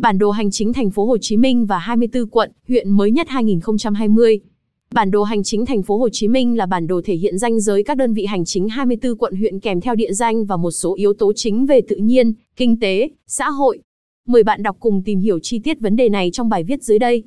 Bản đồ hành chính thành phố Hồ Chí Minh và 24 quận, huyện mới nhất 2020. Bản đồ hành chính thành phố Hồ Chí Minh là bản đồ thể hiện danh giới các đơn vị hành chính 24 quận huyện kèm theo địa danh và một số yếu tố chính về tự nhiên, kinh tế, xã hội. Mời bạn đọc cùng tìm hiểu chi tiết vấn đề này trong bài viết dưới đây.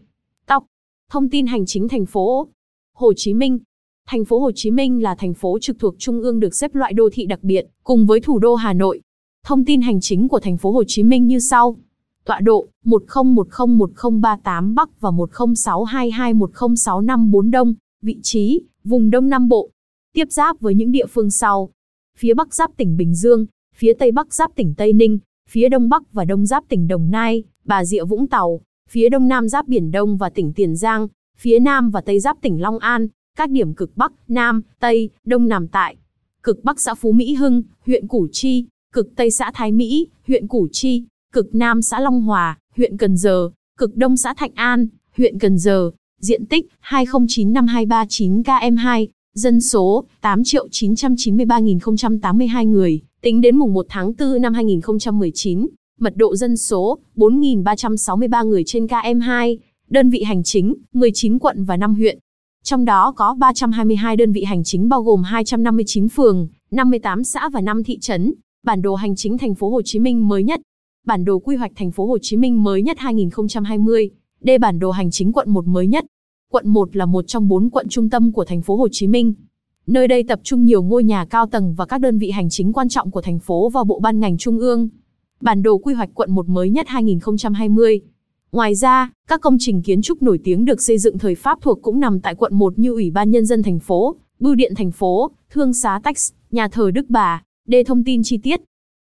Tóc. Thông tin hành chính thành phố Hồ Chí Minh. Thành phố Hồ Chí Minh là thành phố trực thuộc trung ương được xếp loại đô thị đặc biệt, cùng với thủ đô Hà Nội. Thông tin hành chính của thành phố Hồ Chí Minh như sau. Tọa độ 10101038 Bắc và 1062210654 Đông, vị trí vùng Đông Nam Bộ. Tiếp giáp với những địa phương sau. Phía Bắc giáp tỉnh Bình Dương, phía Tây Bắc giáp tỉnh Tây Ninh, phía Đông Bắc và Đông giáp tỉnh Đồng Nai, Bà Rịa Vũng Tàu, phía Đông Nam giáp Biển Đông và tỉnh Tiền Giang, phía Nam và Tây giáp tỉnh Long An, các điểm cực Bắc, Nam, Tây, Đông nằm tại cực Bắc xã Phú Mỹ Hưng, huyện Củ Chi, cực Tây xã Thái Mỹ, huyện Củ Chi, cực Nam xã Long Hòa, huyện Cần Giờ, cực Đông xã Thạnh An, huyện Cần Giờ, diện tích 2095239 km2, dân số 8.993.082 người, tính đến mùng 1 tháng 4 năm 2019, mật độ dân số 4.363 người trên km2, đơn vị hành chính 19 quận và 5 huyện. Trong đó có 322 đơn vị hành chính bao gồm 259 phường, 58 xã và 5 thị trấn. Bản đồ hành chính thành phố Hồ Chí Minh mới nhất Bản đồ quy hoạch thành phố Hồ Chí Minh mới nhất 2020. Đây bản đồ hành chính quận 1 mới nhất. Quận 1 là một trong bốn quận trung tâm của thành phố Hồ Chí Minh. Nơi đây tập trung nhiều ngôi nhà cao tầng và các đơn vị hành chính quan trọng của thành phố và bộ ban ngành trung ương. Bản đồ quy hoạch quận 1 mới nhất 2020. Ngoài ra, các công trình kiến trúc nổi tiếng được xây dựng thời Pháp thuộc cũng nằm tại quận 1 như Ủy ban Nhân dân thành phố, Bưu điện thành phố, Thương xá Tax, nhà thờ Đức Bà. Để thông tin chi tiết,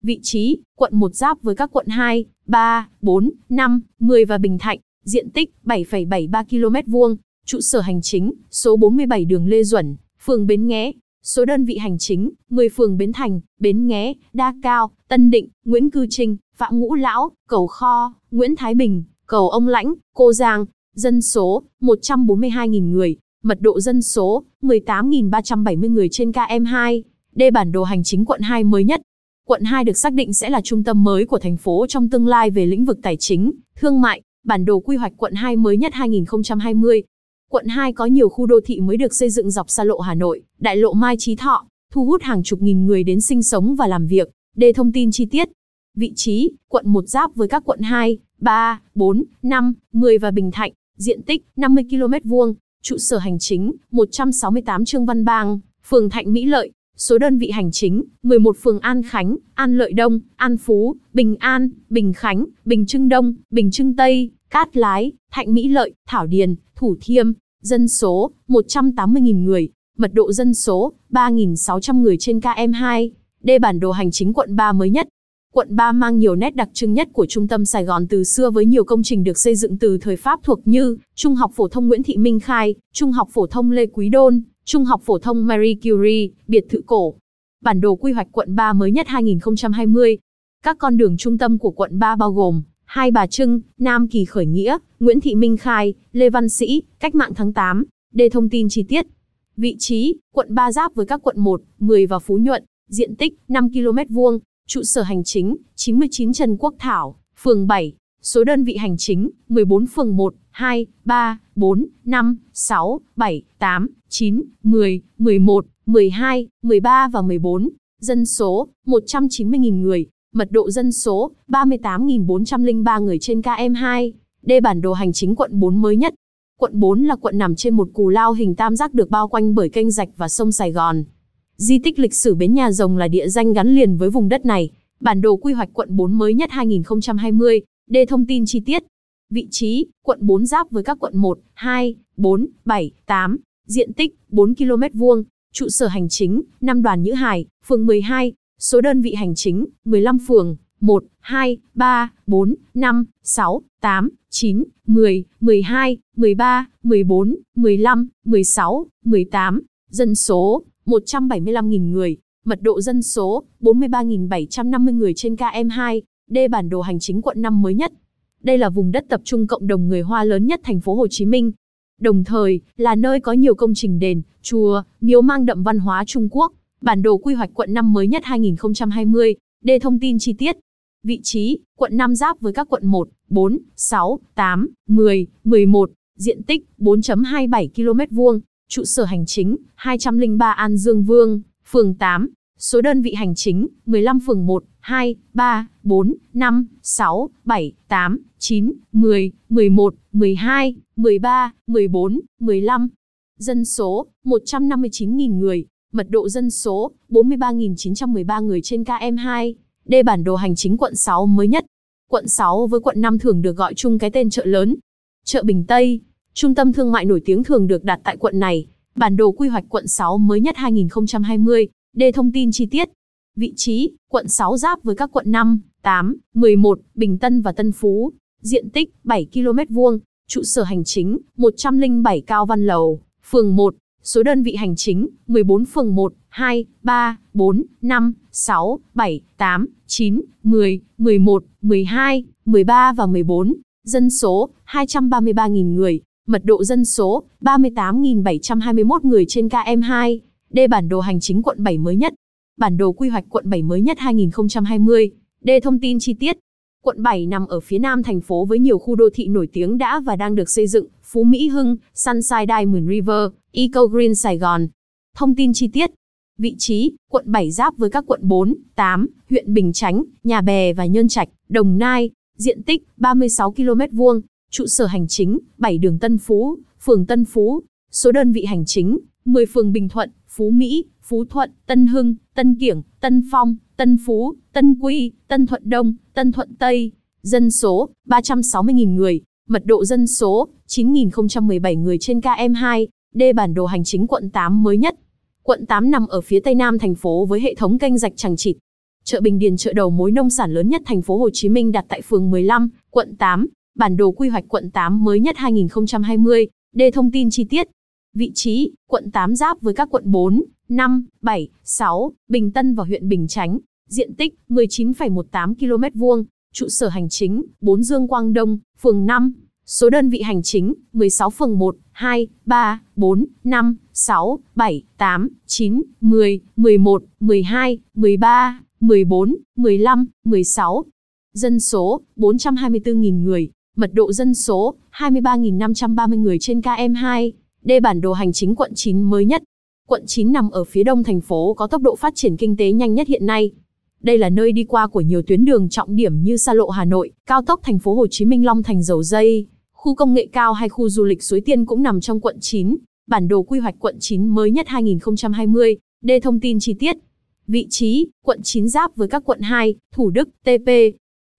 Vị trí, quận 1 giáp với các quận 2, 3, 4, 5, 10 và Bình Thạnh, diện tích 7,73 km vuông, trụ sở hành chính, số 47 đường Lê Duẩn, phường Bến Nghé, số đơn vị hành chính, 10 phường Bến Thành, Bến Nghé, Đa Cao, Tân Định, Nguyễn Cư Trinh, Phạm Ngũ Lão, Cầu Kho, Nguyễn Thái Bình, Cầu Ông Lãnh, Cô Giang, dân số 142.000 người, mật độ dân số 18.370 người trên km2. Đây bản đồ hành chính quận 2 mới nhất, Quận 2 được xác định sẽ là trung tâm mới của thành phố trong tương lai về lĩnh vực tài chính, thương mại, bản đồ quy hoạch quận 2 mới nhất 2020. Quận 2 có nhiều khu đô thị mới được xây dựng dọc xa lộ Hà Nội, đại lộ Mai Chí Thọ, thu hút hàng chục nghìn người đến sinh sống và làm việc. Đề thông tin chi tiết, vị trí, quận 1 giáp với các quận 2, 3, 4, 5, 10 và Bình Thạnh, diện tích 50 km vuông, trụ sở hành chính 168 Trương Văn Bang, phường Thạnh Mỹ Lợi, Số đơn vị hành chính, 11 phường An Khánh, An Lợi Đông, An Phú, Bình An, Bình Khánh, Bình Trưng Đông, Bình Trưng Tây, Cát Lái, Thạnh Mỹ Lợi, Thảo Điền, Thủ Thiêm, dân số 180.000 người, mật độ dân số 3.600 người trên KM2. Đây bản đồ hành chính quận 3 mới nhất. Quận 3 mang nhiều nét đặc trưng nhất của trung tâm Sài Gòn từ xưa với nhiều công trình được xây dựng từ thời Pháp thuộc như Trung học phổ thông Nguyễn Thị Minh Khai, Trung học phổ thông Lê Quý Đôn, Trung học phổ thông Marie Curie, biệt thự cổ. Bản đồ quy hoạch quận 3 mới nhất 2020. Các con đường trung tâm của quận 3 bao gồm Hai Bà Trưng, Nam Kỳ Khởi Nghĩa, Nguyễn Thị Minh Khai, Lê Văn Sĩ, Cách mạng tháng 8. Đề thông tin chi tiết. Vị trí, quận 3 giáp với các quận 1, 10 và Phú Nhuận, diện tích 5 km vuông, trụ sở hành chính 99 Trần Quốc Thảo, phường 7, số đơn vị hành chính 14 phường 1, 2, 3, 4, 5, 6, 7, 8, 9, 10, 11, 12, 13 và 14. Dân số 190.000 người, mật độ dân số 38.403 người trên KM2. Đây bản đồ hành chính quận 4 mới nhất. Quận 4 là quận nằm trên một cù lao hình tam giác được bao quanh bởi kênh rạch và sông Sài Gòn. Di tích lịch sử Bến Nhà Rồng là địa danh gắn liền với vùng đất này. Bản đồ quy hoạch quận 4 mới nhất 2020. Đề thông tin chi tiết. Vị trí, quận 4 giáp với các quận 1, 2, 4, 7, 8, diện tích 4 km vuông, trụ sở hành chính, 5 đoàn Nhữ Hải, phường 12, số đơn vị hành chính, 15 phường, 1, 2, 3, 4, 5, 6, 8, 9, 10, 12, 13, 14, 15, 16, 18, dân số 175.000 người, mật độ dân số 43.750 người trên KM2, D bản đồ hành chính quận 5 mới nhất. Đây là vùng đất tập trung cộng đồng người Hoa lớn nhất thành phố Hồ Chí Minh. Đồng thời, là nơi có nhiều công trình đền, chùa, miếu mang đậm văn hóa Trung Quốc. Bản đồ quy hoạch quận 5 mới nhất 2020, đề thông tin chi tiết. Vị trí, quận 5 giáp với các quận 1, 4, 6, 8, 10, 11, diện tích 4.27 km vuông, trụ sở hành chính 203 An Dương Vương, phường 8, số đơn vị hành chính 15 phường 1, 2, 3, 4, 5, 6, 7, 8, 9, 10, 11, 12, 13, 14, 15. Dân số 159.000 người, mật độ dân số 43.913 người trên KM2. Đây bản đồ hành chính quận 6 mới nhất. Quận 6 với quận 5 thường được gọi chung cái tên chợ lớn. Chợ Bình Tây, trung tâm thương mại nổi tiếng thường được đặt tại quận này. Bản đồ quy hoạch quận 6 mới nhất 2020, đề thông tin chi tiết. Vị trí, quận 6 giáp với các quận 5, 8, 11, Bình Tân và Tân Phú. Diện tích, 7 km vuông. Trụ sở hành chính, 107 Cao Văn Lầu, phường 1. Số đơn vị hành chính, 14 phường 1, 2, 3, 4, 5, 6, 7, 8, 9, 10, 11, 12, 13 và 14. Dân số, 233.000 người. Mật độ dân số, 38.721 người trên KM2. Đây bản đồ hành chính quận 7 mới nhất. Bản đồ quy hoạch quận 7 mới nhất 2020. Đề thông tin chi tiết. Quận 7 nằm ở phía nam thành phố với nhiều khu đô thị nổi tiếng đã và đang được xây dựng, Phú Mỹ Hưng, Sunside Diamond River, Eco Green Sài Gòn. Thông tin chi tiết. Vị trí, quận 7 giáp với các quận 4, 8, huyện Bình Chánh, Nhà Bè và Nhơn Trạch, Đồng Nai. Diện tích, 36 km vuông. Trụ sở hành chính, 7 đường Tân Phú, phường Tân Phú. Số đơn vị hành chính, 10 phường Bình Thuận, Phú Mỹ, Phú Thuận, Tân Hưng, Tân Kiểng, Tân Phong, Tân Phú, Tân Quy, Tân Thuận Đông, Tân Thuận Tây. Dân số, 360.000 người. Mật độ dân số, 9.017 người trên KM2. Đê bản đồ hành chính quận 8 mới nhất. Quận 8 nằm ở phía tây nam thành phố với hệ thống kênh rạch chẳng chịt. Chợ Bình Điền chợ đầu mối nông sản lớn nhất thành phố Hồ Chí Minh đặt tại phường 15, quận 8. Bản đồ quy hoạch quận 8 mới nhất 2020. Đê thông tin chi tiết. Vị trí, quận 8 giáp với các quận 4, 5, 7, 6, Bình Tân và huyện Bình Chánh. Diện tích 19,18 km vuông. Trụ sở hành chính 4 Dương Quang Đông, phường 5. Số đơn vị hành chính 16 phường 1, 2, 3, 4, 5, 6, 7, 8, 9, 10, 11, 12, 13, 14, 15, 16. Dân số 424.000 người, mật độ dân số 23.530 người trên KM2. Đây bản đồ hành chính quận 9 mới nhất. Quận 9 nằm ở phía đông thành phố có tốc độ phát triển kinh tế nhanh nhất hiện nay. Đây là nơi đi qua của nhiều tuyến đường trọng điểm như xa lộ Hà Nội, cao tốc thành phố Hồ Chí Minh Long Thành Dầu Dây, khu công nghệ cao hay khu du lịch Suối Tiên cũng nằm trong quận 9. Bản đồ quy hoạch quận 9 mới nhất 2020, đê thông tin chi tiết. Vị trí, quận 9 giáp với các quận 2, Thủ Đức, TP,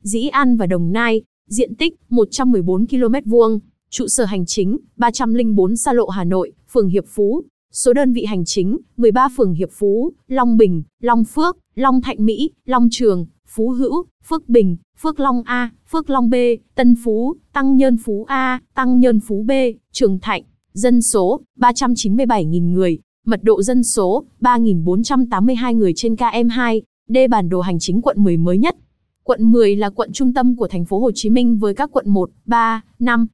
Dĩ An và Đồng Nai, diện tích 114 km vuông, trụ sở hành chính 304 xa lộ Hà Nội, phường Hiệp Phú, số đơn vị hành chính 13 phường Hiệp Phú, Long Bình, Long Phước, Long Thạnh Mỹ, Long Trường, Phú Hữu, Phước Bình, Phước Long A, Phước Long B, Tân Phú, Tăng Nhơn Phú A, Tăng Nhơn Phú B, Trường Thạnh, dân số 397.000 người, mật độ dân số 3.482 người trên KM2, D bản đồ hành chính quận 10 mới nhất. Quận 10 là quận trung tâm của thành phố Hồ Chí Minh với các quận 1, 3, 5.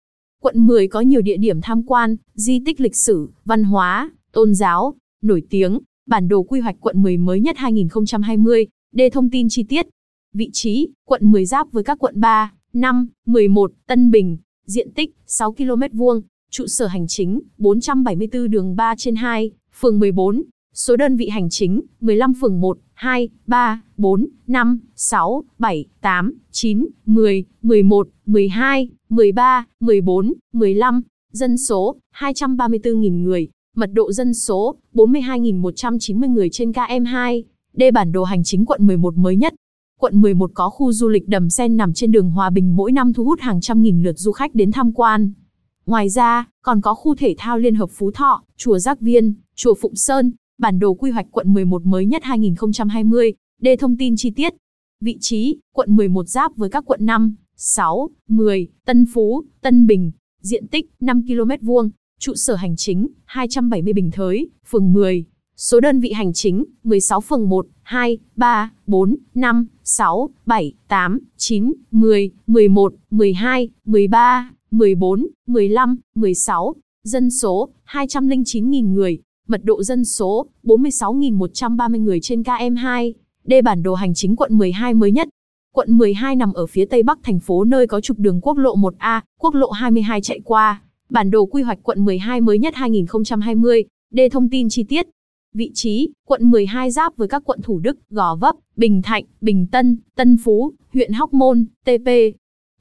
Quận 10 có nhiều địa điểm tham quan, di tích lịch sử, văn hóa, tôn giáo, nổi tiếng. Bản đồ quy hoạch quận 10 mới nhất 2020, Đề thông tin chi tiết. Vị trí, quận 10 giáp với các quận 3, 5, 11, Tân Bình, diện tích 6 km vuông, trụ sở hành chính 474 đường 3 trên 2, phường 14, số đơn vị hành chính 15 phường 1, 2, 3, 4, 5, 6, 7, 8, 9, 10, 11, 12, 13, 14, 15, dân số 234.000 người, mật độ dân số 42.190 người trên KM2. Đây bản đồ hành chính quận 11 mới nhất. Quận 11 có khu du lịch Đầm Sen nằm trên đường Hòa Bình mỗi năm thu hút hàng trăm nghìn lượt du khách đến tham quan. Ngoài ra, còn có khu thể thao Liên hợp Phú Thọ, chùa Giác Viên, chùa Phụng Sơn, bản đồ quy hoạch quận 11 mới nhất 2020, đề thông tin chi tiết. Vị trí, quận 11 giáp với các quận 5, 6, 10, Tân Phú, Tân Bình, diện tích 5 km vuông, trụ sở hành chính 270 Bình Thới, phường 10, số đơn vị hành chính 16 phường 1, 2, 3, 4, 5, 6, 7, 8, 9, 10, 11, 12, 13, 14, 15, 16, dân số 209.000 người, mật độ dân số 46.130 người trên KM2, D bản đồ hành chính quận 12 mới nhất. Quận 12 nằm ở phía tây bắc thành phố nơi có trục đường quốc lộ 1A, quốc lộ 22 chạy qua. Bản đồ quy hoạch quận 12 mới nhất 2020, đề thông tin chi tiết. Vị trí, quận 12 giáp với các quận Thủ Đức, Gò Vấp, Bình Thạnh, Bình Tân, Tân Phú, huyện Hóc Môn, TP,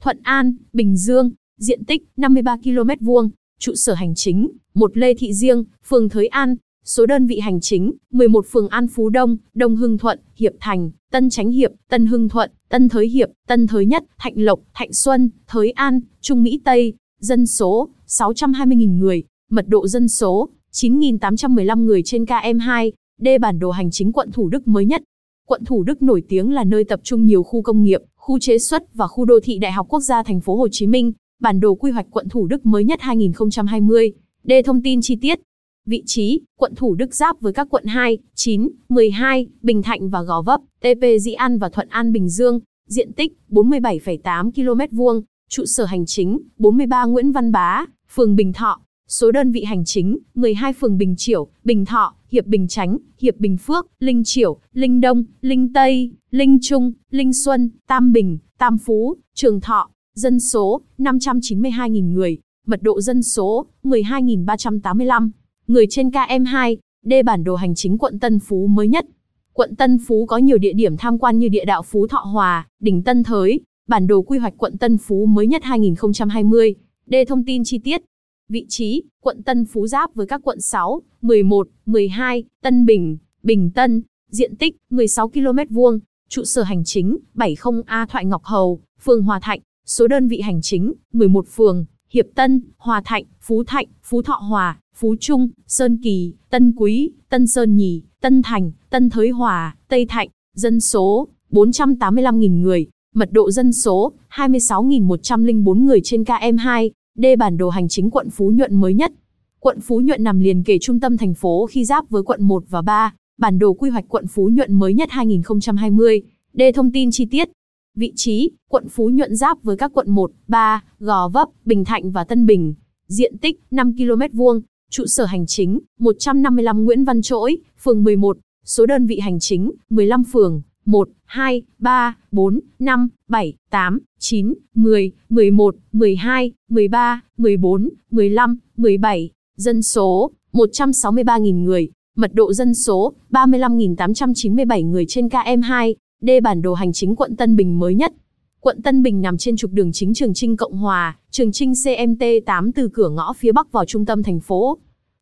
Thuận An, Bình Dương, diện tích 53 km vuông, trụ sở hành chính, một Lê Thị Riêng, phường Thới An, số đơn vị hành chính, 11 phường An Phú Đông, Đông Hưng Thuận, Hiệp Thành, Tân Chánh Hiệp, Tân Hưng Thuận, Tân Thới Hiệp, Tân Thới Nhất, Thạnh Lộc, Thạnh Xuân, Thới An, Trung Mỹ Tây, dân số 620.000 người, mật độ dân số 9.815 người trên KM2, D bản đồ hành chính quận Thủ Đức mới nhất. Quận Thủ Đức nổi tiếng là nơi tập trung nhiều khu công nghiệp, khu chế xuất và khu đô thị Đại học Quốc gia thành phố Hồ Chí Minh. Bản đồ quy hoạch quận Thủ Đức mới nhất 2020. D thông tin chi tiết. Vị trí, quận Thủ Đức giáp với các quận 2, 9, 12, Bình Thạnh và Gò Vấp, TP Dĩ An và Thuận An Bình Dương, diện tích 47,8 km vuông, trụ sở hành chính 43 Nguyễn Văn Bá, phường Bình Thọ, số đơn vị hành chính 12 phường Bình Triểu, Bình Thọ, Hiệp Bình Chánh, Hiệp Bình Phước, Linh Triểu, Linh Đông, Linh Tây, Linh Trung, Linh Xuân, Tam Bình, Tam Phú, Trường Thọ, dân số 592.000 người, mật độ dân số 12.385 người trên KM2, D bản đồ hành chính quận Tân Phú mới nhất. Quận Tân Phú có nhiều địa điểm tham quan như địa đạo Phú Thọ Hòa, đỉnh Tân Thới, bản đồ quy hoạch quận Tân Phú mới nhất 2020. D thông tin chi tiết. Vị trí, quận Tân Phú giáp với các quận 6, 11, 12, Tân Bình, Bình Tân, diện tích 16 km vuông, trụ sở hành chính 70A Thoại Ngọc Hầu, phường Hòa Thạnh, số đơn vị hành chính 11 phường, Hiệp Tân, Hòa Thạnh, Phú Thạnh, Phú Thọ Hòa, Phú Trung, Sơn Kỳ, Tân Quý, Tân Sơn Nhì, Tân Thành, Tân Thới Hòa, Tây Thạnh, dân số 485.000 người, mật độ dân số 26.104 người trên KM2, D bản đồ hành chính quận Phú Nhuận mới nhất. Quận Phú Nhuận nằm liền kề trung tâm thành phố khi giáp với quận 1 và 3, bản đồ quy hoạch quận Phú Nhuận mới nhất 2020. D thông tin chi tiết. Vị trí, quận Phú Nhuận giáp với các quận 1, 3, Gò Vấp, Bình Thạnh và Tân Bình. Diện tích 5 km vuông, trụ sở hành chính 155 Nguyễn Văn Trỗi, phường 11, số đơn vị hành chính 15 phường, 1, 2, 3, 4, 5, 7, 8, 9, 10, 11, 12, 13, 14, 15, 17, dân số 163.000 người, mật độ dân số 35.897 người trên KM2, D bản đồ hành chính quận Tân Bình mới nhất. Quận Tân Bình nằm trên trục đường chính Trường Trinh Cộng Hòa, Trường Trinh CMT 8 từ cửa ngõ phía bắc vào trung tâm thành phố.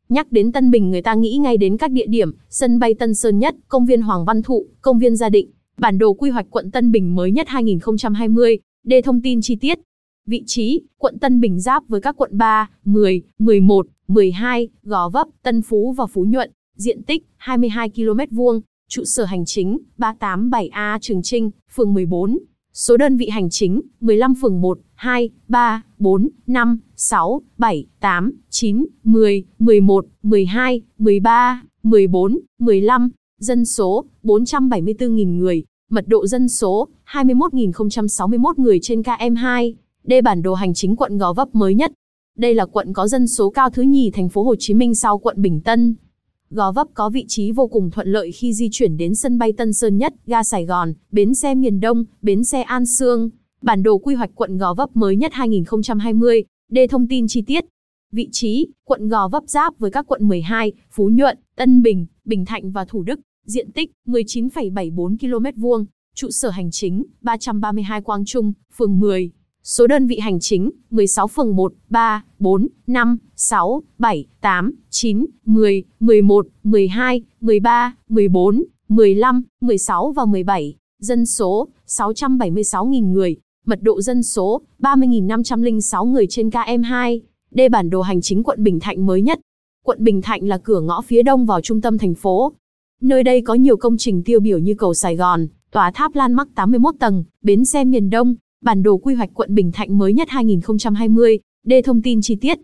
Nhắc đến Tân Bình người ta nghĩ ngay đến các địa điểm, sân bay Tân Sơn Nhất, công viên Hoàng Văn Thụ, công viên Gia Định, bản đồ quy hoạch quận Tân Bình mới nhất 2020, đề thông tin chi tiết. Vị trí, quận Tân Bình giáp với các quận 3, 10, 11, 12, Gò Vấp, Tân Phú và Phú Nhuận, diện tích 22 km vuông, trụ sở hành chính 387A Trường Trinh, phường 14, Số đơn vị hành chính, 15 phường 1, 2, 3, 4, 5, 6, 7, 8, 9, 10, 11, 12, 13, 14, 15, dân số 474.000 người, mật độ dân số 21.061 người trên KM2. Đây bản đồ hành chính quận Gò Vấp mới nhất. Đây là quận có dân số cao thứ nhì thành phố Hồ Chí Minh sau quận Bình Tân. Gò Vấp có vị trí vô cùng thuận lợi khi di chuyển đến sân bay Tân Sơn Nhất, ga Sài Gòn, bến xe miền Đông, bến xe An Sương. Bản đồ quy hoạch quận Gò Vấp mới nhất 2020, đề thông tin chi tiết. Vị trí, quận Gò Vấp giáp với các quận 12, Phú Nhuận, Tân Bình, Bình Thạnh và Thủ Đức, diện tích 19,74 km vuông, trụ sở hành chính 332 Quang Trung, phường 10. Số đơn vị hành chính, 16 phường 1, 3, 4, 5, 6, 7, 8, 9, 10, 11, 12, 13, 14, 15, 16 và 17. Dân số, 676.000 người. Mật độ dân số, 30.506 người trên KM2. Đây bản đồ hành chính quận Bình Thạnh mới nhất. Quận Bình Thạnh là cửa ngõ phía đông vào trung tâm thành phố. Nơi đây có nhiều công trình tiêu biểu như cầu Sài Gòn, tòa tháp Lan Mắc 81 tầng, bến xe miền Đông, Bản đồ quy hoạch quận Bình Thạnh mới nhất 2020, đề thông tin chi tiết.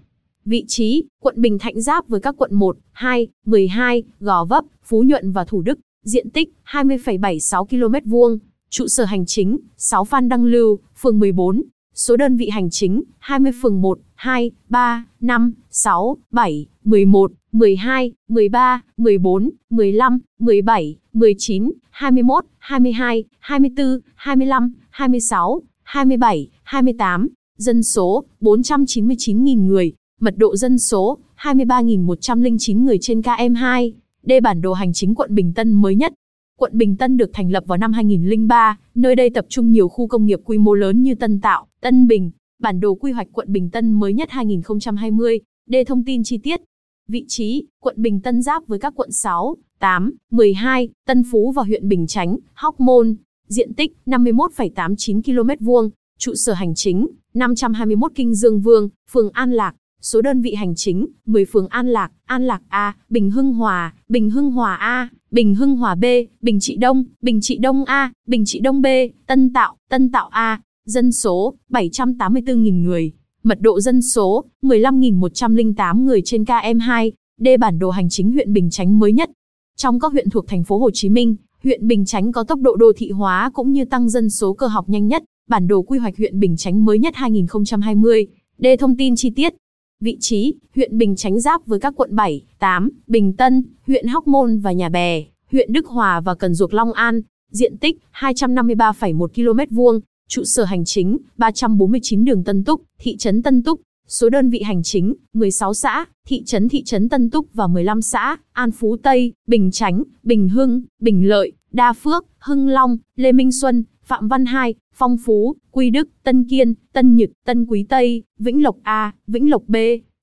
Vị trí, quận Bình Thạnh giáp với các quận 1, 2, 12, Gò Vấp, Phú Nhuận và Thủ Đức, diện tích 20,76 km vuông, trụ sở hành chính 6 Phan Đăng Lưu, phường 14, số đơn vị hành chính 20 phường 1, 2, 3, 5, 6, 7, 11, 12, 13, 14, 15, 17, 19, 21, 22, 24, 25, 26, 27, 28, dân số 499.000 người, mật độ dân số 23.109 người trên KM2. Đây bản đồ hành chính quận Bình Tân mới nhất. Quận Bình Tân được thành lập vào năm 2003, nơi đây tập trung nhiều khu công nghiệp quy mô lớn như Tân Tạo, Tân Bình. Bản đồ quy hoạch quận Bình Tân mới nhất 2020, đề thông tin chi tiết. Vị trí, quận Bình Tân giáp với các quận 6, 8, 12, Tân Phú và huyện Bình Chánh, Hóc Môn. Diện tích 51,89 km vuông, trụ sở hành chính 521 Kinh Dương Vương, phường An Lạc, số đơn vị hành chính 10 phường An Lạc, An Lạc A, Bình Hưng Hòa, Bình Hưng Hòa A, Bình Hưng Hòa B, Bình Trị Đông, Bình Trị Đông A, Bình Trị Đông B, Tân Tạo, Tân Tạo A, dân số 784.000 người, mật độ dân số 15.108 người trên KM2, D bản đồ hành chính huyện Bình Chánh mới nhất. Trong các huyện thuộc thành phố Hồ Chí Minh, huyện Bình Chánh có tốc độ đô thị hóa cũng như tăng dân số cơ học nhanh nhất, bản đồ quy hoạch huyện Bình Chánh mới nhất 2020. Đề thông tin chi tiết. Vị trí, huyện Bình Chánh giáp với các quận 7, 8, Bình Tân, huyện Hóc Môn và Nhà Bè, huyện Đức Hòa và Cần Duộc Long An. Diện tích 253,1 km vuông, trụ sở hành chính 349 đường Tân Túc, thị trấn Tân Túc, số đơn vị hành chính 16 xã, thị trấn thị trấn Tân Túc và 15 xã, An Phú Tây, Bình Chánh, Bình Hưng, Bình Lợi, Đa Phước, Hưng Long, Lê Minh Xuân, Phạm Văn Hai, Phong Phú, Quy Đức, Tân Kiên, Tân Nhật, Tân Quý Tây, Vĩnh Lộc A, Vĩnh Lộc B.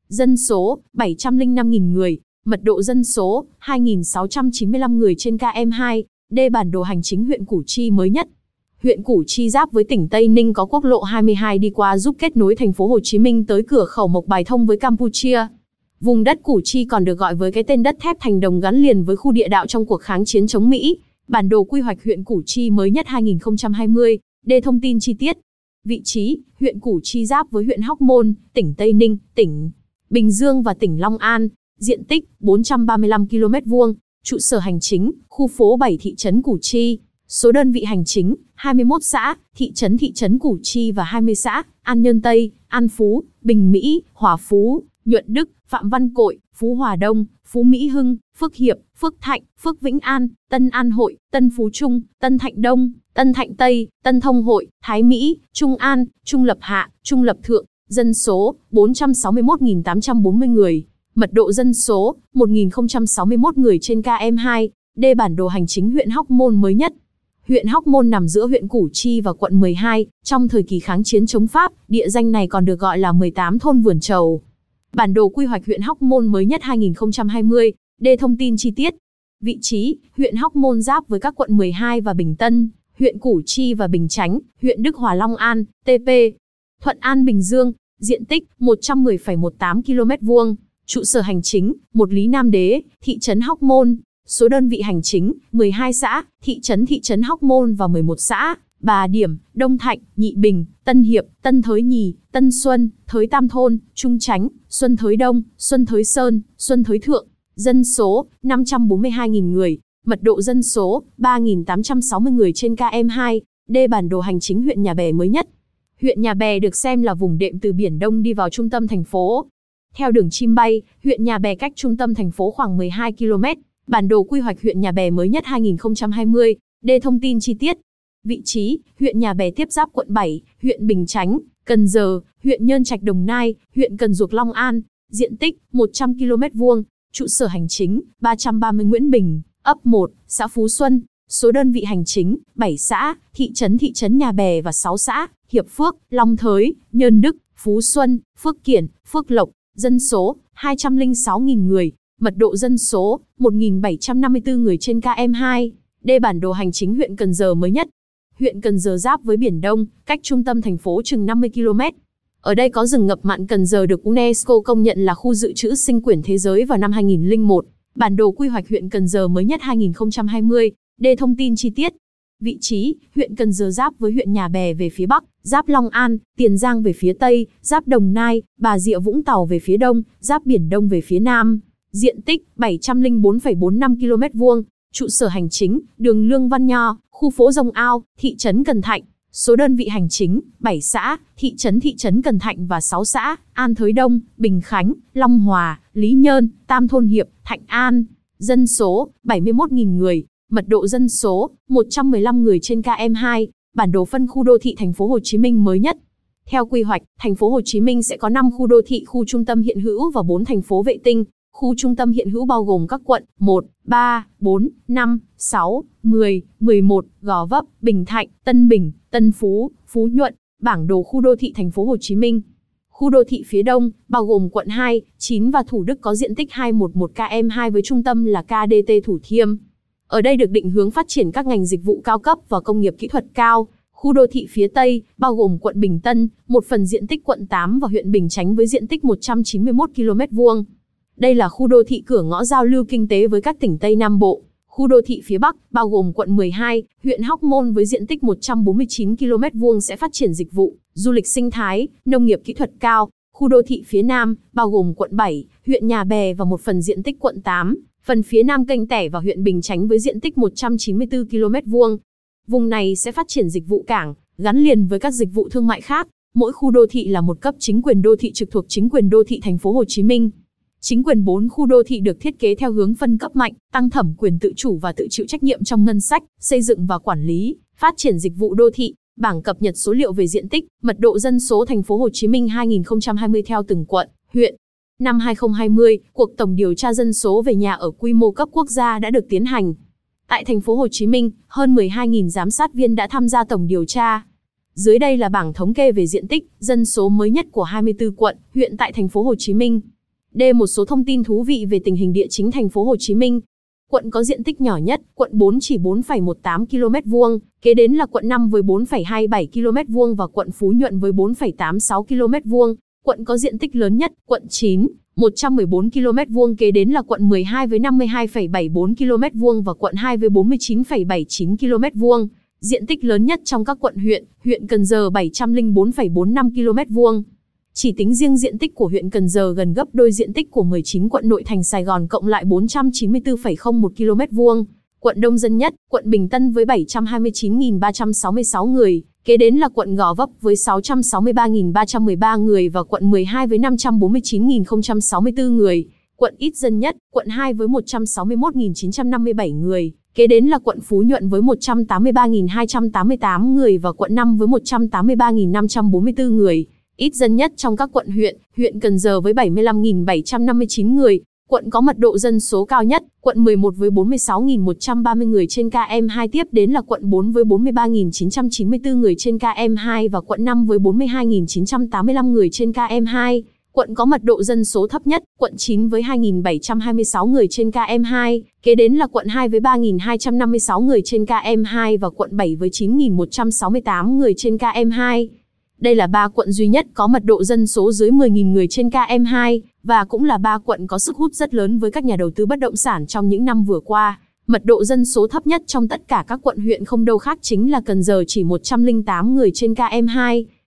Dân số 705.000 người, mật độ dân số 2.695 người trên KM2, đê bản đồ hành chính huyện Củ Chi mới nhất. Huyện Củ Chi giáp với tỉnh Tây Ninh có quốc lộ 22 đi qua giúp kết nối thành phố Hồ Chí Minh tới cửa khẩu Mộc Bài thông với Campuchia. Vùng đất Củ Chi còn được gọi với cái tên đất thép thành đồng gắn liền với khu địa đạo trong cuộc kháng chiến chống Mỹ. Bản đồ quy hoạch huyện Củ Chi mới nhất 2020, đề thông tin chi tiết. Vị trí, huyện Củ Chi giáp với huyện Hóc Môn, tỉnh Tây Ninh, tỉnh Bình Dương và tỉnh Long An. Diện tích 435 km vuông, trụ sở hành chính, khu phố 7 thị trấn Củ Chi. Số đơn vị hành chính, 21 xã, thị trấn thị trấn Củ Chi và 20 xã, An nhân Tây, An Phú, Bình Mỹ, Hòa Phú, Nhuận Đức, Phạm Văn Cội, Phú Hòa Đông, Phú Mỹ Hưng, Phước Hiệp, Phước Thạnh, Phước Vĩnh An, Tân An Hội, Tân Phú Trung, Tân Thạnh Đông, Tân Thạnh Tây, Tân Thông Hội, Thái Mỹ, Trung An, Trung Lập Hạ, Trung Lập Thượng, dân số 461.840 người, mật độ dân số 1.061 người trên KM2, đê bản đồ hành chính huyện Hóc Môn mới nhất. Huyện Hóc Môn nằm giữa huyện Củ Chi và quận 12, trong thời kỳ kháng chiến chống Pháp, địa danh này còn được gọi là 18 thôn vườn trầu. Bản đồ quy hoạch huyện Hóc Môn mới nhất 2020, đề thông tin chi tiết. Vị trí, huyện Hóc Môn giáp với các quận 12 và Bình Tân, huyện Củ Chi và Bình Chánh, huyện Đức Hòa Long An, TP. Thuận An Bình Dương, diện tích 110,18 km vuông, trụ sở hành chính, một Lý Nam Đế, thị trấn Hóc Môn, số đơn vị hành chính, 12 xã, thị trấn thị trấn Hóc Môn và 11 xã, Bà Điểm, Đông Thạnh, Nhị Bình, Tân Hiệp, Tân Thới Nhì, Tân Xuân, Thới Tam Thôn, Trung Chánh, Xuân Thới Đông, Xuân Thới Sơn, Xuân Thới Thượng. Dân số 542.000 người, mật độ dân số 3.860 người trên KM2, đê bản đồ hành chính huyện Nhà Bè mới nhất. Huyện Nhà Bè được xem là vùng đệm từ Biển Đông đi vào trung tâm thành phố. Theo đường chim bay, huyện Nhà Bè cách trung tâm thành phố khoảng 12 km. Bản đồ quy hoạch huyện Nhà Bè mới nhất 2020, đề thông tin chi tiết. Vị trí, huyện Nhà Bè tiếp giáp quận 7, huyện Bình Chánh, Cần Giờ, huyện Nhơn Trạch Đồng Nai, huyện Cần Duộc Long An, diện tích 100 km vuông, trụ sở hành chính 330 Nguyễn Bình, ấp 1, xã Phú Xuân, số đơn vị hành chính 7 xã, thị trấn thị trấn Nhà Bè và 6 xã, Hiệp Phước, Long Thới, Nhơn Đức, Phú Xuân, Phước Kiển, Phước Lộc, dân số 206.000 người, mật độ dân số 1.754 người trên KM2, Đê bản đồ hành chính huyện Cần Giờ mới nhất. Huyện Cần Giờ giáp với Biển Đông, cách trung tâm thành phố chừng 50 km. Ở đây có rừng ngập mặn Cần Giờ được UNESCO công nhận là khu dự trữ sinh quyển thế giới vào năm 2001. Bản đồ quy hoạch huyện Cần Giờ mới nhất 2020, đề thông tin chi tiết. Vị trí, huyện Cần Giờ giáp với huyện Nhà Bè về phía Bắc, giáp Long An, Tiền Giang về phía Tây, giáp Đồng Nai, Bà Rịa Vũng Tàu về phía Đông, giáp Biển Đông về phía Nam. Diện tích 704,45 km vuông, trụ sở hành chính, đường Lương Văn Nho, khu phố Rồng Ao, thị trấn Cần Thạnh. Số đơn vị hành chính, 7 xã, thị trấn thị trấn Cần Thạnh và 6 xã, An Thới Đông, Bình Khánh, Long Hòa, Lý Nhơn, Tam Thôn Hiệp, Thạnh An. Dân số, 71.000 người, mật độ dân số, 115 người trên KM2, bản đồ phân khu đô thị thành phố Hồ Chí Minh mới nhất. Theo quy hoạch, thành phố Hồ Chí Minh sẽ có 5 khu đô thị khu trung tâm hiện hữu và 4 thành phố vệ tinh. Khu trung tâm hiện hữu bao gồm các quận 1, 3, 4, 5, 6, 10, 11, Gò Vấp, Bình Thạnh, Tân Bình, Tân Phú, Phú Nhuận, bảng đồ khu đô thị thành phố Hồ Chí Minh. Khu đô thị phía đông, bao gồm quận 2, 9 và Thủ Đức có diện tích 211 km2 với trung tâm là KDT Thủ Thiêm. Ở đây được định hướng phát triển các ngành dịch vụ cao cấp và công nghiệp kỹ thuật cao. Khu đô thị phía Tây, bao gồm quận Bình Tân, một phần diện tích quận 8 và huyện Bình Chánh với diện tích 191 km vuông. Đây là khu đô thị cửa ngõ giao lưu kinh tế với các tỉnh Tây Nam Bộ. Khu đô thị phía Bắc, bao gồm quận 12, huyện Hóc Môn với diện tích 149 km vuông sẽ phát triển dịch vụ, du lịch sinh thái, nông nghiệp kỹ thuật cao. Khu đô thị phía Nam, bao gồm quận 7, huyện Nhà Bè và một phần diện tích quận 8, phần phía Nam kênh Tẻ và huyện Bình Chánh với diện tích 194 km vuông. Vùng này sẽ phát triển dịch vụ cảng, gắn liền với các dịch vụ thương mại khác. Mỗi khu đô thị là một cấp chính quyền đô thị trực thuộc chính quyền đô thị thành phố Hồ Chí Minh. Chính quyền bốn khu đô thị được thiết kế theo hướng phân cấp mạnh, tăng thẩm quyền tự chủ và tự chịu trách nhiệm trong ngân sách, xây dựng và quản lý, phát triển dịch vụ đô thị. Bảng cập nhật số liệu về diện tích, mật độ dân số thành phố Hồ Chí Minh 2020 theo từng quận, huyện. Năm 2020, cuộc tổng điều tra dân số về nhà ở quy mô cấp quốc gia đã được tiến hành. Tại thành phố Hồ Chí Minh, hơn 12.000 giám sát viên đã tham gia tổng điều tra. Dưới đây là bảng thống kê về diện tích, dân số mới nhất của 24 quận, huyện tại thành phố Hồ Chí Minh. D một số thông tin thú vị về tình hình địa chính thành phố Hồ Chí Minh. Quận có diện tích nhỏ nhất, quận 4 chỉ 4,18 km vuông, kế đến là quận 5 với 4,27 km vuông và quận Phú Nhuận với 4,86 km vuông. Quận có diện tích lớn nhất, quận 9, 114 km vuông kế đến là quận 12 với 52,74 km vuông và quận 2 với 49,79 km vuông. Diện tích lớn nhất trong các quận huyện, huyện Cần Giờ 704,45 km vuông. Chỉ tính riêng diện tích của huyện Cần Giờ gần gấp đôi diện tích của 19 quận nội thành Sài Gòn cộng lại 494,01 km vuông. Quận đông dân nhất, quận Bình Tân với 729.366 người, kế đến là quận Gò Vấp với 663.313 người và quận 12 với 549.064 người. Quận ít dân nhất, quận 2 với 161.957 người, kế đến là quận Phú Nhuận với 183.288 người và quận 5 với 183.544 người. Ít dân nhất trong các quận huyện, huyện Cần Giờ với 75.759 người, quận có mật độ dân số cao nhất, quận 11 với 46.130 người trên KM2 tiếp đến là quận 4 với 43.994 người trên KM2 và quận 5 với 42.985 người trên KM2. Quận có mật độ dân số thấp nhất, quận 9 với 2.726 người trên KM2, kế đến là quận 2 với 3.256 người trên KM2 và quận 7 với 9.168 người trên KM2. Đây là ba quận duy nhất có mật độ dân số dưới 10.000 người trên KM2, và cũng là ba quận có sức hút rất lớn với các nhà đầu tư bất động sản trong những năm vừa qua. Mật độ dân số thấp nhất trong tất cả các quận huyện không đâu khác chính là Cần Giờ chỉ 108 người trên KM2.